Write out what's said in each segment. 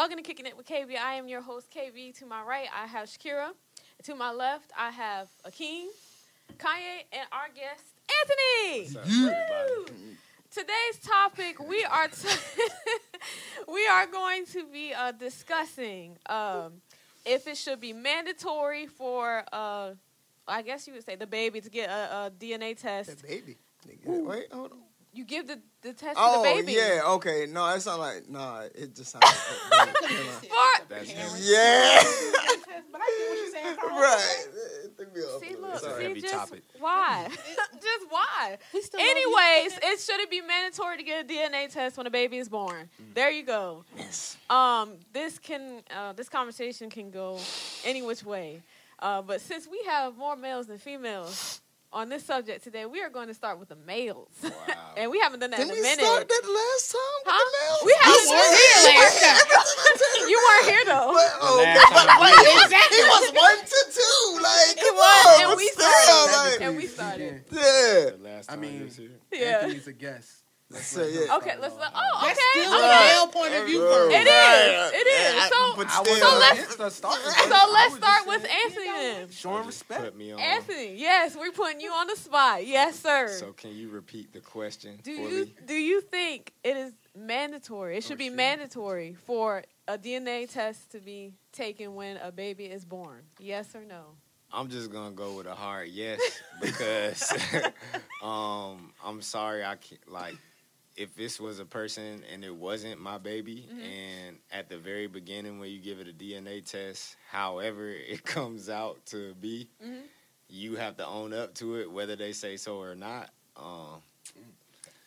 Welcome to Kicking It with KB. I am your host, KB. To my right, I have Shakira. To my left, I have Akeem, Kanye, and our guest, Anthony. Up, Woo! Today's topic, we are t- we are going to be uh, discussing um, if it should be mandatory for, uh, I guess you would say, the baby to get a, a DNA test. The baby. Nigga. Wait, hold on. You give the, the test Oh, to the baby. yeah, okay. No, it's not like, nah, it just sounds like a baby. For, That's Yeah. But I get what you're saying. Right. It threw me off see, look, It's a see, heavy just topic. why? just why? We still. Anyways, it should it be mandatory to get a DNA test when a baby is born? Mm. There you go. Yes. Um, this can uh, this conversation can go any which way. Uh, but since we have more males than females on this subject today, we are going to start with the males, Wow. and we haven't done that Didn't in a we start that last time with Huh? the males? We haven't You done weren't it here last time. you weren't here though. But, oh, last time but we- he, was, he was one to two. Like, He come was, on, and we still, started. like, and we started. yeah. The last I time mean- he was here. Yeah. Anthony's a guest. Let's So, let him yeah. start Okay, let's let. Oh, That's okay. still okay. a male point of view first. It is. It is. Yeah, So- I still, So let's- against the start. So let's start with Anthony then. Showing Just respect. Me on. Anthony, yes, we're putting you on the spot. Yes, sir. So can you repeat the question do fully? you do you think it is mandatory? It should Oh, be shit. mandatory for a DNA test to be taken when a baby is born. Yes or no? I'm just gonna go with a hard yes because um I'm sorry I can't like if this was a person and it wasn't my baby Mhm. and at the very beginning when you give it a DNA test, however it comes out to be, Mhm. you have to own up to it whether they say so or not. Um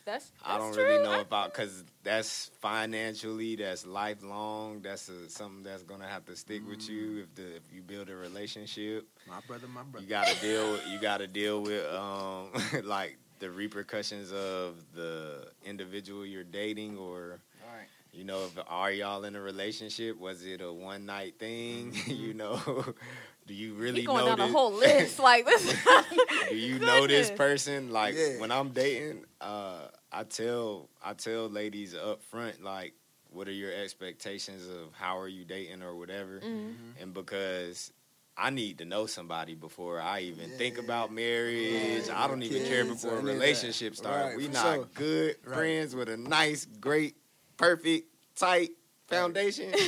That's, that's I don't true. really know I- about because that's financially, that's lifelong. That's a, something that's gonna have to stick with you if the if you build a relationship. My brother, my brother. You gotta deal. You gotta deal with um like the repercussions of the individual you're dating, or you know, if are y'all in a relationship? Was it a one night thing? you know, do you really He going know down a this- whole list like this. do you know this person? Like Yeah. when I'm dating, uh, I tell I tell ladies up front like, what are your expectations of how are you dating or whatever, Mhm. and because. I need to know somebody before I even Yeah. think about marriage. I don't even care before a or any of that. relationship starts. Right, we for not sure. good Right. friends with a nice, great, perfect, tight foundation.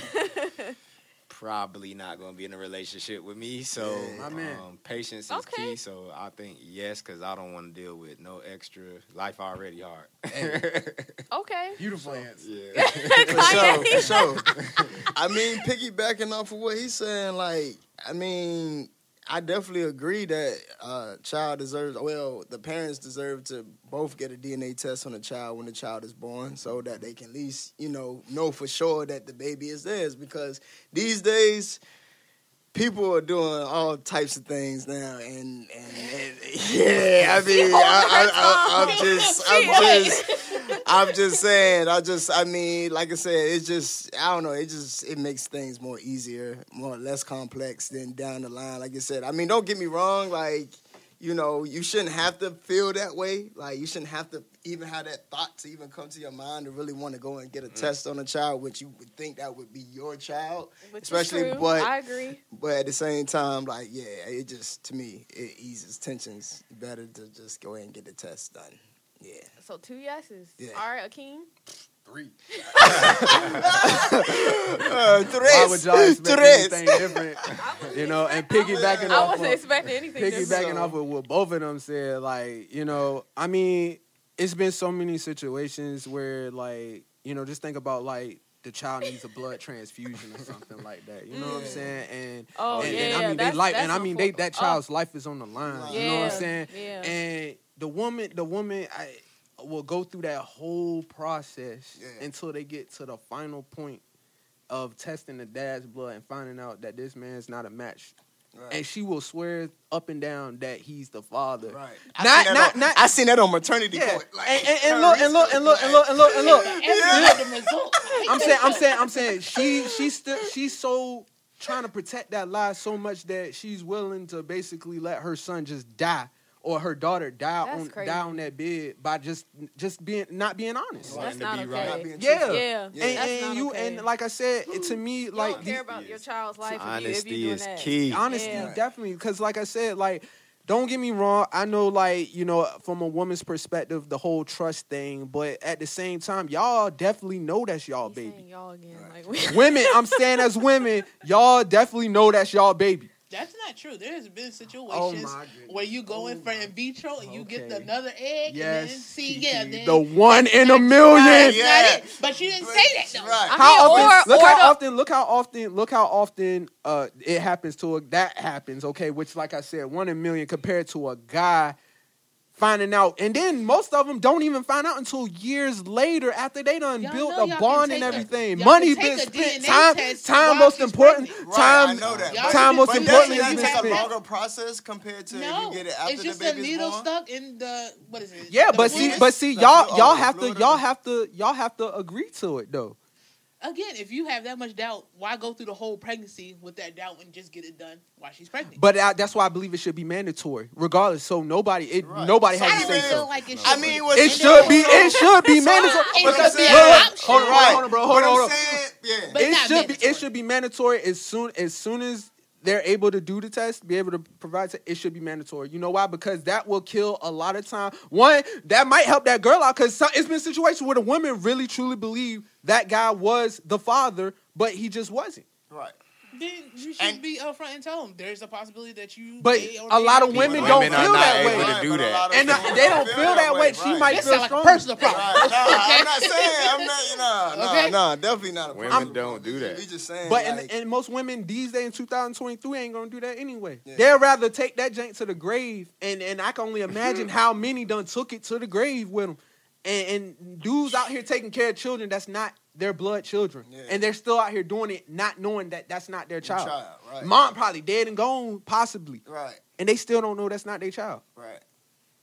Probably not going to be in a relationship with me. So Yeah. My um, patience is Okay. key. So I think yes, because I don't want to deal with no extra. Life already hard. okay. Beautiful answer. yeah. For sure, for sure. I mean, piggybacking off of what he's saying, like, I mean, I definitely agree that uh, child deserves. Well, the parents deserve to both get a DNA test on the child when the child is born, so that they can at least, you know, know for sure that the baby is theirs. Because these days, people are doing all types of things now, and and, and yeah, I mean, I, I, I, I'm just, I'm just, I'm just saying, I just, I mean, like I said, it's just, I don't know, it just, it makes things more easier, more less complex than down the line. Like I said, I mean, don't get me wrong, like. You know, you shouldn't have to feel that way. Like, you shouldn't have to even have that thought to even come to your mind to really want to go and get a mm. test on a child, which you would think that would be your child. Which is Especially, true. but- I agree. But at the same time, like, yeah, it just to me it eases tensions. Better to just go ahead and get the test done. Yeah. So two yeses. Yeah. All right, Akeem. Three. Uh, Why would y'all expect Tres. anything different? You know, and piggybacking I off wasn't of, expecting anything. different. piggybacking off of what both of them said, like, you know, I mean, it's been so many situations where, like, you know, just think about like the child needs a blood transfusion or something like that. You know what I'm saying? And Oh and, yeah, and I mean, they that's- life, and I mean, they unfor- that oh, child's life is on the line. Yeah. You know what I'm saying? yeah. And the woman, the woman, I will go through that whole process Yeah. until they get to the final point of testing the dad's blood and finding out that this man's not a match. Right. And she will swear up and down that he's the father. Right. Not- I seen not- on, not- I seen that on Paternity Yeah. Court. Like, and, and, and look and look and look and look and look and look. And we know. I'm saying, I'm saying, I'm saying, she, she's still, she's so trying to protect that lie so much that she's willing to basically let her son just die or her daughter die That's on crazy. die on that bed by just just being not being honest. That's not be okay. right. being Yeah. truthful. Yeah, And, That's and not you okay. and like I said, to me, You like don't care the- about your child's life if you, if Honesty you doing is that. key. Honesty, Yeah. definitely. Because, like I said, like, don't get me wrong. I know, like, you know, from a woman's perspective, the whole trust thing. But at the same time, y'all definitely know that's y'all He's baby. y'all again. Like, women, I'm saying as women, y'all definitely know that's y'all baby. That's not true. There has been situations Oh where you go in Oh for my- in vitro and you get another egg and then Yes, see, yeah, then the one in a million. Not, Yeah. it. But you didn't say that though. Right. I How mean, often? or- look or how the- often. Look how often. Look how often. Uh, it happens to a that happens. Okay, which, like I said, one in a million compared to a guy finding out, and then most of them don't even find out until years later after they done Y'all built a y'all bond and take a- everything. Money can been spent. Time, time, most important. Right, Time, I know that. Y'all But- time, most but important doesn't is that take a longer process compared to No, if you get it after it's the just a baby's needle born? stuck in the what is it? Yeah, The but see, but see, y'all, y'all have to, y'all have to, y'all have to agree to it though. Again, if you have that much doubt, why go through the whole pregnancy with that doubt and just get it done while she's pregnant? But I, that's why I believe it should be mandatory, regardless. So nobody, it, Right. nobody has I to say so. like it should. I mean, It should be, it should be mandatory. It But should I'm be saying- an Look, option. hold on, hold on, bro, hold But on, hold on. saying, yeah. It not should be it should be mandatory as soon as soon as they're able to do the test, be able to provide it, it should be mandatory. You know why? Because that will kill a lot of time. One, that might help that girl out because it's been situations where the women really truly believe that guy was the father, but he just wasn't. Right. Then you should And- be upfront and tell them there's a possibility that you. But a lot of be women don't Women father. are feel that way. to do that. And uh, they don't feel that way. She might This feel sound like a personal problem. Right. No, I'm not saying. I'm not. You know. No, Okay. no, definitely not a Women problem. don't do that. We just saying. But like, and, and most women these days in 2023 ain't gonna do that anyway. Yeah. They'd rather take that jank to the grave, and and I can only imagine how many done took it to the grave with them. And, and dudes out here taking care of children that's not their blood children, Yeah. and they're still out here doing it, not knowing that that's not their child. child, right. Mom probably dead and gone, possibly, right, and they still don't know that's not their child. right.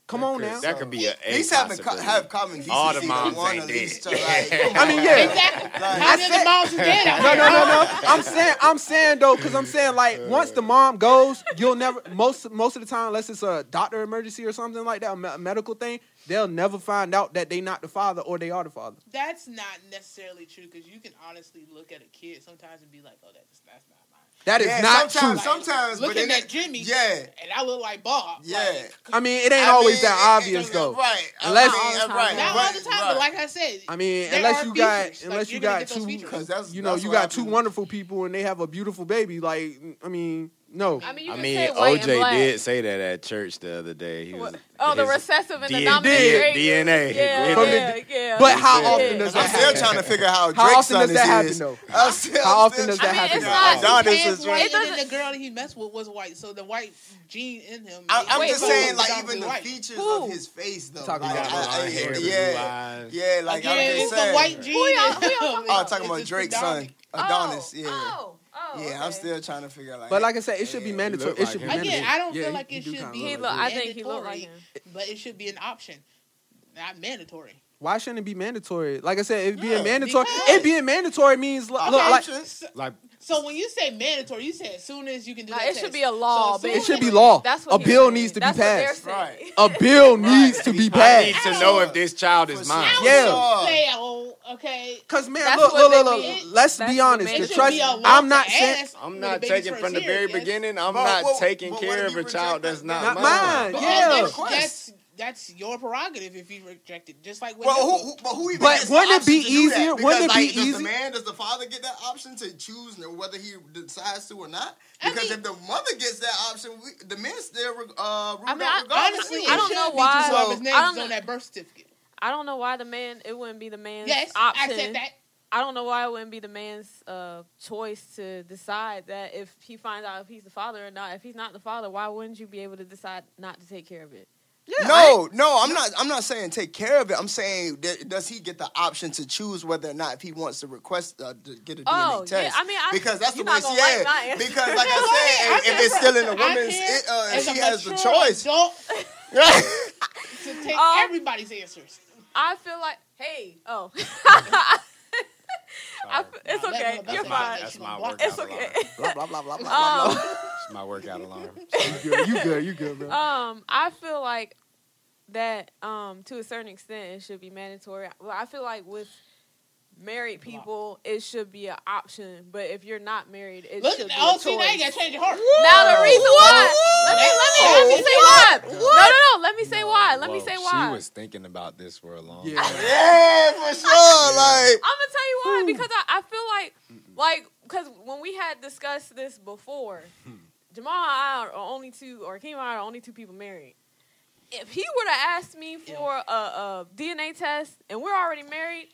Come That on could- now. That could be a, At least having co- have common decency. All the to moms ain't dead. to, like, I mean, yeah. Exactly. Like- How I many said- moms is dead out No, no, no, no. I'm saying, I'm saying though, because I'm saying like once the mom goes, you'll never most most of the time, unless it's a doctor emergency or something like that, a medical thing, they'll never find out that they're not the father or they are the father. That's not necessarily true because you can honestly look at a kid sometimes and be like, "Oh, that's that's not mine." That is yeah, not true. sometimes, Sometimes, Looking then at Jimmy, Yeah. and I look like Bob. Yeah. like, I mean, it ain't I always mean, that it- obvious it- though. Right. Uh, I mean, Not all the time. right. not right, all the time, right. but like I said, I mean, unless you got features. Like, unless you're you got two, features. 'Cause that's- you know, that's you got two wonderful people and they have a beautiful baby. Like, I mean, no. I mean, you I mean, say white and OJ black. did say that at church the other day. He was, What? Oh, the recessive and the D- dominant D- DNA. Yeah, From the- yeah, yeah. But how yeah. often does that? I'm that still happen? trying to figure out how How Drake's often son does is. that happen, is. though? I'm still, How I'm often does that I mean, happen? it's not- to figure out Adonis is white. It and then the girl that he messed with was white, so the white gene in him. I- I'm Wait, just who? saying, like even the white. features Who? of his face, though. Talking like, about I- I- hair, yeah, yeah, like Again, I'm it's just the saying. white gene. Who y'all- who y'all in talking. Oh, talking about Drake's son, predominant. Adonis. Oh, Yeah, oh. Oh, oh, yeah. I'm still trying to figure out. Like, But like I said, it should be mandatory. It like should be him. mandatory. Again, I don't Yeah, feel he- like it should be. He look. I think he look like mandatory, him. but it should be an option, not mandatory. Why shouldn't it be mandatory? Like I said, it being Yeah, mandatory. because- It being mandatory means look, Okay, look like options. Like So when you say mandatory, you say as soon as you can do Like, that it should be a law, So it should as- be law. That's A what he's bill saying. needs to be That's what passed. saying. Right. A bill needs to be I passed. need to know if this child is mine. Yeah. Sure. Fail, oh, okay. Cause man, That's look, look, look, look. Let's be honest. made The me- trust. should be a law I'm not saying I'm not taking from the very yes. beginning. I'm But not what- taking but care of a child that's not, Not mine. mine. Yeah. that's, that's that's your prerogative if you reject it. Just like with Well, who, who, but who even But gets wouldn't it be option to do that? easier- Because, wouldn't it be like, does the man, does the father get that option to choose whether he decides to or not? I Because mean- if the mother gets that option, we, the man still uh, I mean, I- Honestly, I it don't know be why- to whoever's So- name I don't is on that birth certificate. I don't know why the man. It wouldn't be the man's Yes, option. I said that. I don't know why it wouldn't be the man's uh, choice to decide that if he finds out if he's the father or not. If he's not the father, why wouldn't you be able to decide not to take care of it? no, no, I'm not. I'm not saying take care of it. I'm saying that, does he get the option to choose whether or not if he wants to request uh, to get a DNA Oh, test? yeah, I mean, I- because that's the you're way. not gonna yeah, like because like I I said, if, if it's still in the woman's, it, uh, as a she has the mature choice. adult to take Um, everybody's answers. I feel like, hey, oh, I it's okay. her- You're fine. That's my gonna block work. It's out okay. Blah blah blah blah blah. Um, It's my workout alarm. You good? You good? You good, bro? Um, I feel like that um to a certain extent it should be mandatory. Well, I feel like with married people it should be an option, but if you're not married, it Look, should be oh, a see, now you gotta change your heart. Now the reason why. Let me let me let me say why. What? No, no, no. Let me say why. Let me say why. She was thinking about this for a long Yeah. time. Yeah, for sure. Like, I'm gonna tell you why because I, I feel like like because when we had discussed this before, hmm. Jamal and I are only two, or Keem and I are only two people married. If he would have asked me for a, a DNA test and we're already married,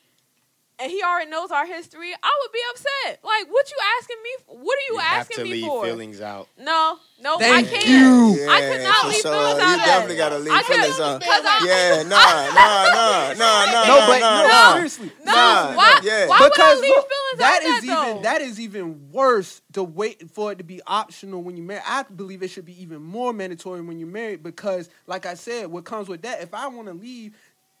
and he already knows our history, I would be upset. Like, what you asking me? For? What are you, You have to me leave for? feelings out. No, no, Thank I can't. you. I could not leave sure. feelings You out of definitely gotta leave I could- feelings out. Cause I, Yeah, nah, nah, nah, nah, nah, no, nah, but nah, no, nah. seriously. no, Nah, why? yeah. Why would I leave look, feelings that out is of that even though? that is even worse to wait for it to be optional when you're married. I believe it should be even more mandatory when you're married because, like I said, what comes with that, if I want to leave,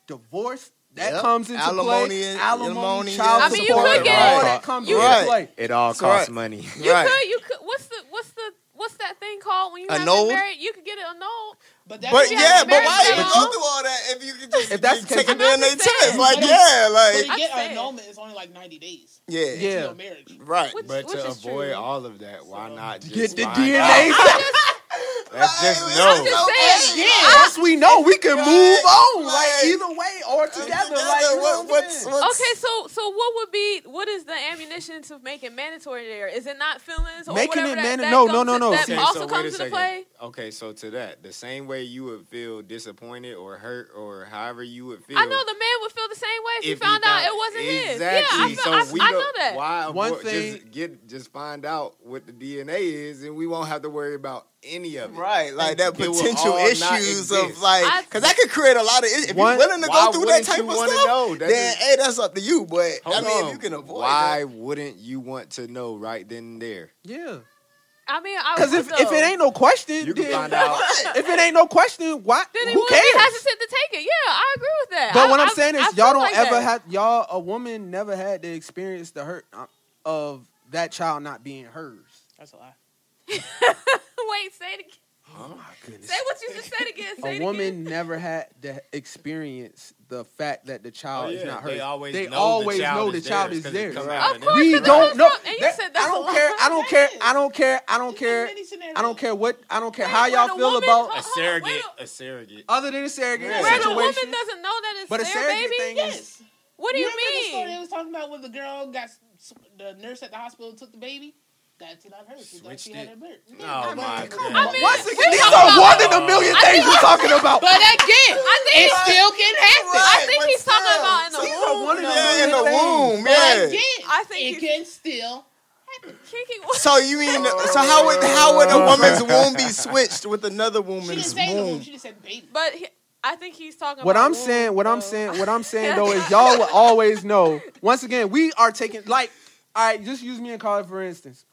divorce. That Yep. comes into Alimony play. Alimony, alimony, child. I mean, you support, could get all it. that comes You- into Right. play. It all That's costs right. money. You Right. could, you could. What's the, what's the, what's that thing called when you have Annulled? been married? You could get it annulled. But, that's But yeah, but why even now- go through all that if you could just If that's you take a case- I'm DNA test? Like, But yeah, to like, I'm get saying. annulment, it's only like 90 days. yeah, Yeah. Marriage. right. Which- But which to avoid true. all of that, why not just Get the find DNA. out? Let's just I'm know. just saying. Once we know, we can move on. Like Like- either way or together. Like what, what what's, what's, Okay, so so what would be what is the ammunition to make it mandatory there? Is it not feelings or Making whatever it that, manda- that no, comes no, no, no. That Okay, also so comes into play. Okay, so to that, the same way you would feel disappointed or hurt or however you would feel. I know the man would feel the same way if, he if found out it wasn't his. exactly. Yeah, I, feel, so I, we I don't- know that. Why One avoid, thing- just get just find out what the DNA is, and we won't have to worry about any of it. Right, like that It potential issues of like, because that could create a lot of. issues. If One- you're willing to go through that wouldn't type you of wanna stuff, know? That then is- hey, that's up to you. But I mean, on. if you can avoid Why that. wouldn't you want to know right then and there? Yeah. I mean, I Because would if, if it ain't no question, You can then, find out. if it ain't no question, why? then he who wouldn't be cares? hesitant to take it. Yeah, I agree with that. But I, what I'm I- saying is, I y'all don't like ever that. have y'all a woman never had to experience the hurt uh, of that child not being hers. That's a lie. Wait, say it again. Oh my goodness. Say what you just said again. Say a it woman again. never had to experience the fact that the child Oh, is yeah, not they hers. always they know the always child know the is child theirs is 'cause it theirs. Right. Of course, We don't know. what- and you That- said that's I a don't lie. care. I don't care. I don't care. I don't care. I don't care what. I don't care Wait, how y'all feel woman- about A surrogate, wait a surrogate. other than a surrogate Yeah. Where the woman doesn't know that it's But a their surrogate baby. thing is Yes. What do you, mean? the story they was talking about when the girl got the nurse at the hospital took the baby? That's not her. She thought she Switched had it. a birth. Oh Yeah, my but- god. I mean, Once again, these talking are about- one in a million things we're talking about. But again, I think it still can happen. I think but he's talking about in the womb. one in a though. Yeah, in the womb, things. But yeah. again, I think it can still. Kiki, So you mean so how would how would a woman's womb be switched with another She didn't woman's say the womb. womb? She just said baby. But he, I think he's talking. What about I'm womb, saying, what I'm saying, what I'm saying though is y'all will always know. Once again, we are taking like, all right, just use me and Carla for instance.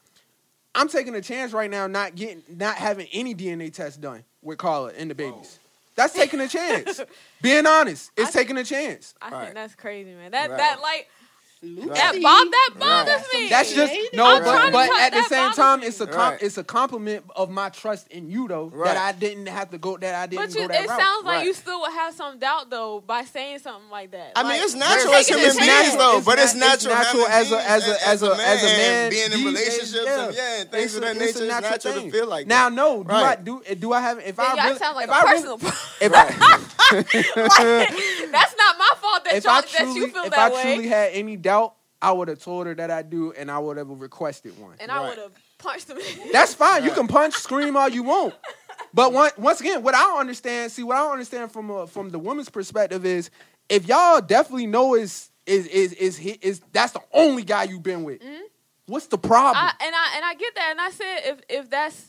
I'm taking a chance right now, not getting, not having any DNA test done with Carla and the babies. That's taking a chance. Being honest, it's I- taking a chance. I Right. think that's crazy, man. That Right. that like Lucy. that bomb that bothers Right. me. That's just no, I'm but, to but tell- at the same time, it's a com- Right. it's a compliment of my trust in you though Right. that I didn't have to go that I didn't But go you, that it route. sounds like Right. you still would have some doubt though by saying something like that. I mean, it's natural you're as human beings, though. It's but it's na- it's natural, natural having as a- as a- as a- as a man being in relationships yeah. and yeah, and things It's of that it's nature. It's natural natural to feel like Now, no, do I do do I have if I really, sound like if I really, if I Like, that's not my fault that if y'all I that truly you feel if that I way. truly had any doubt, I would have told her that I do, and I would have requested one. and I would have punched him. That's fine. You can punch, scream all you want. But one, once again, what I don't understand, see, what I don't understand from a, from the woman's perspective is, if y'all definitely know is is is is is, is that's the only guy you've been with. Mm-hmm. What's the problem? I, and I and I get that, and I said if if that's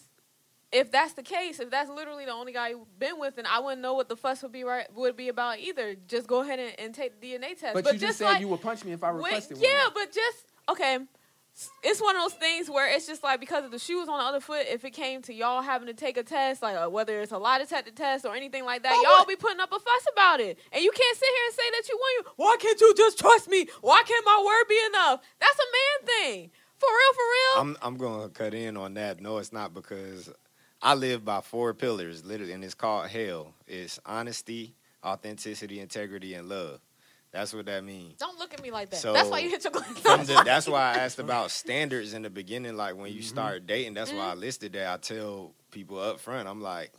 if that's the case, if that's literally the only guy you've been with, then I wouldn't know what the fuss would be right would be about either. Just go ahead and, and take the DNA test. but, But, you just said like, you would punch me if I Wait, requested yeah, one. but just okay. It's one of those things where it's just like because of the shoes on the other foot. If it came to y'all having to take a test, like uh, whether it's a lie detector test or anything like that, But y'all what- be putting up a fuss about it, and you can't sit here and say that you want you. Why can't you just trust me? Why can't my word be enough? That's a man thing. For real, for real. I'm I'm gonna cut in on that. No, it's not because I live by four pillars, literally, and it's called hell. It's honesty, authenticity, integrity, and love. That's what that means. Don't look at me like that. So, that's why you hit your glass. From the, that's why I asked about standards in the beginning. Like when you Mhm. start dating, that's why I Mm-hmm. listed that. I tell people up front, I'm like,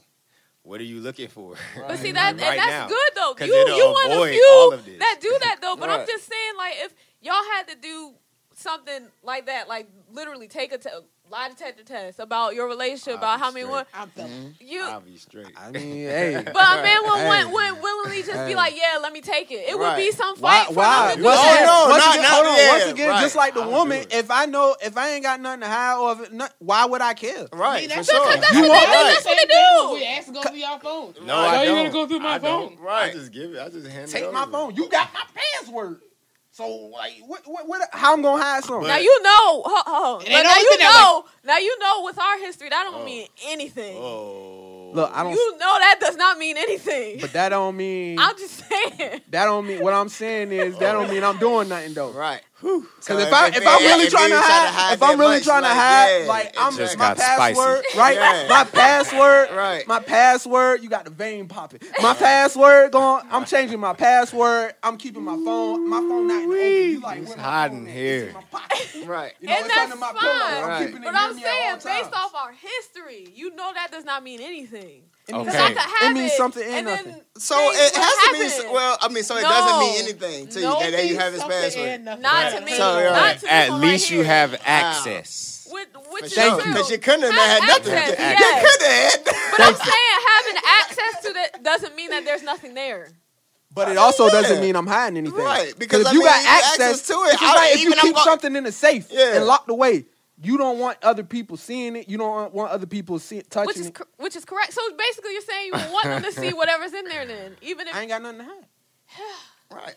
"What are you looking for?" But see that, Right and that's now. good though. You it'll you one of few all of this. that do that though. But I'm just saying, like, if y'all had to do something like that, like literally take a te- lie detector test about your relationship, I'll about how many straight. one I'm feeling. you. I'll be straight. I mean, hey. But a man would, Hey. would, would willingly just Hey. be like, "Yeah, let me take it." It would be some Why? fight for Why? him to do Once Oh, that. again, no, once not- again, not- hold on. yeah, once again, right. just like the I'll woman, if I know, if I ain't got nothing to hide, or if it, not, why would I care? Right, that's for sure. that's You what want- they do. Right. That's what they do. We ask to go through your phone. No, I you don't. you gonna go through my phone? Right. I just give it. I just hand it Take my phone. You got my password. So like, what? What? what how I'm gonna hide something? Now you know, ho, ho, It but now you been that know, now you know. With our history, that don't Oh. mean anything. Oh. Look, I don't. You know that does not mean anything. but that don't mean. I'm just saying. that don't mean. What I'm saying is that don't mean I'm doing nothing though. Right. Because if, I if I'm really trying to hide, if I'm really trying to hide, like I'm Just my got spicy. password, right? Yeah. My password, Right. My password. You got the vein popping. My password going. I'm changing my password. I'm keeping my phone. My phone not in the open. You like It's where hiding here. It's in my right. You know, and it's that's under my fine. pillow. I'm keeping it But I'm saying, based off our history, you know that does not mean anything. It means, Okay. I could have it means something and and nothing. then So it would has to mean well. I mean, so it doesn't mean anything to No, you that, that you have his password. Not Right. to me. So, yeah. Not to At least right you here. have access. Which, which is Thank true. you. Because you couldn't have had nothing. access, You could have had. But I'm saying having access to that doesn't mean that there's nothing there. But it also Yeah. doesn't mean I'm hiding anything. Right, because, if I you mean, got you access, access to it. It's I- like if you even I'm keep go- something in a safe Yeah. and locked away, you don't want other people seeing it. You don't want other people see, Which touching is it. which is correct. So basically, you're saying you want them to see whatever's in there. Then, even if I ain't got nothing to hide. Right.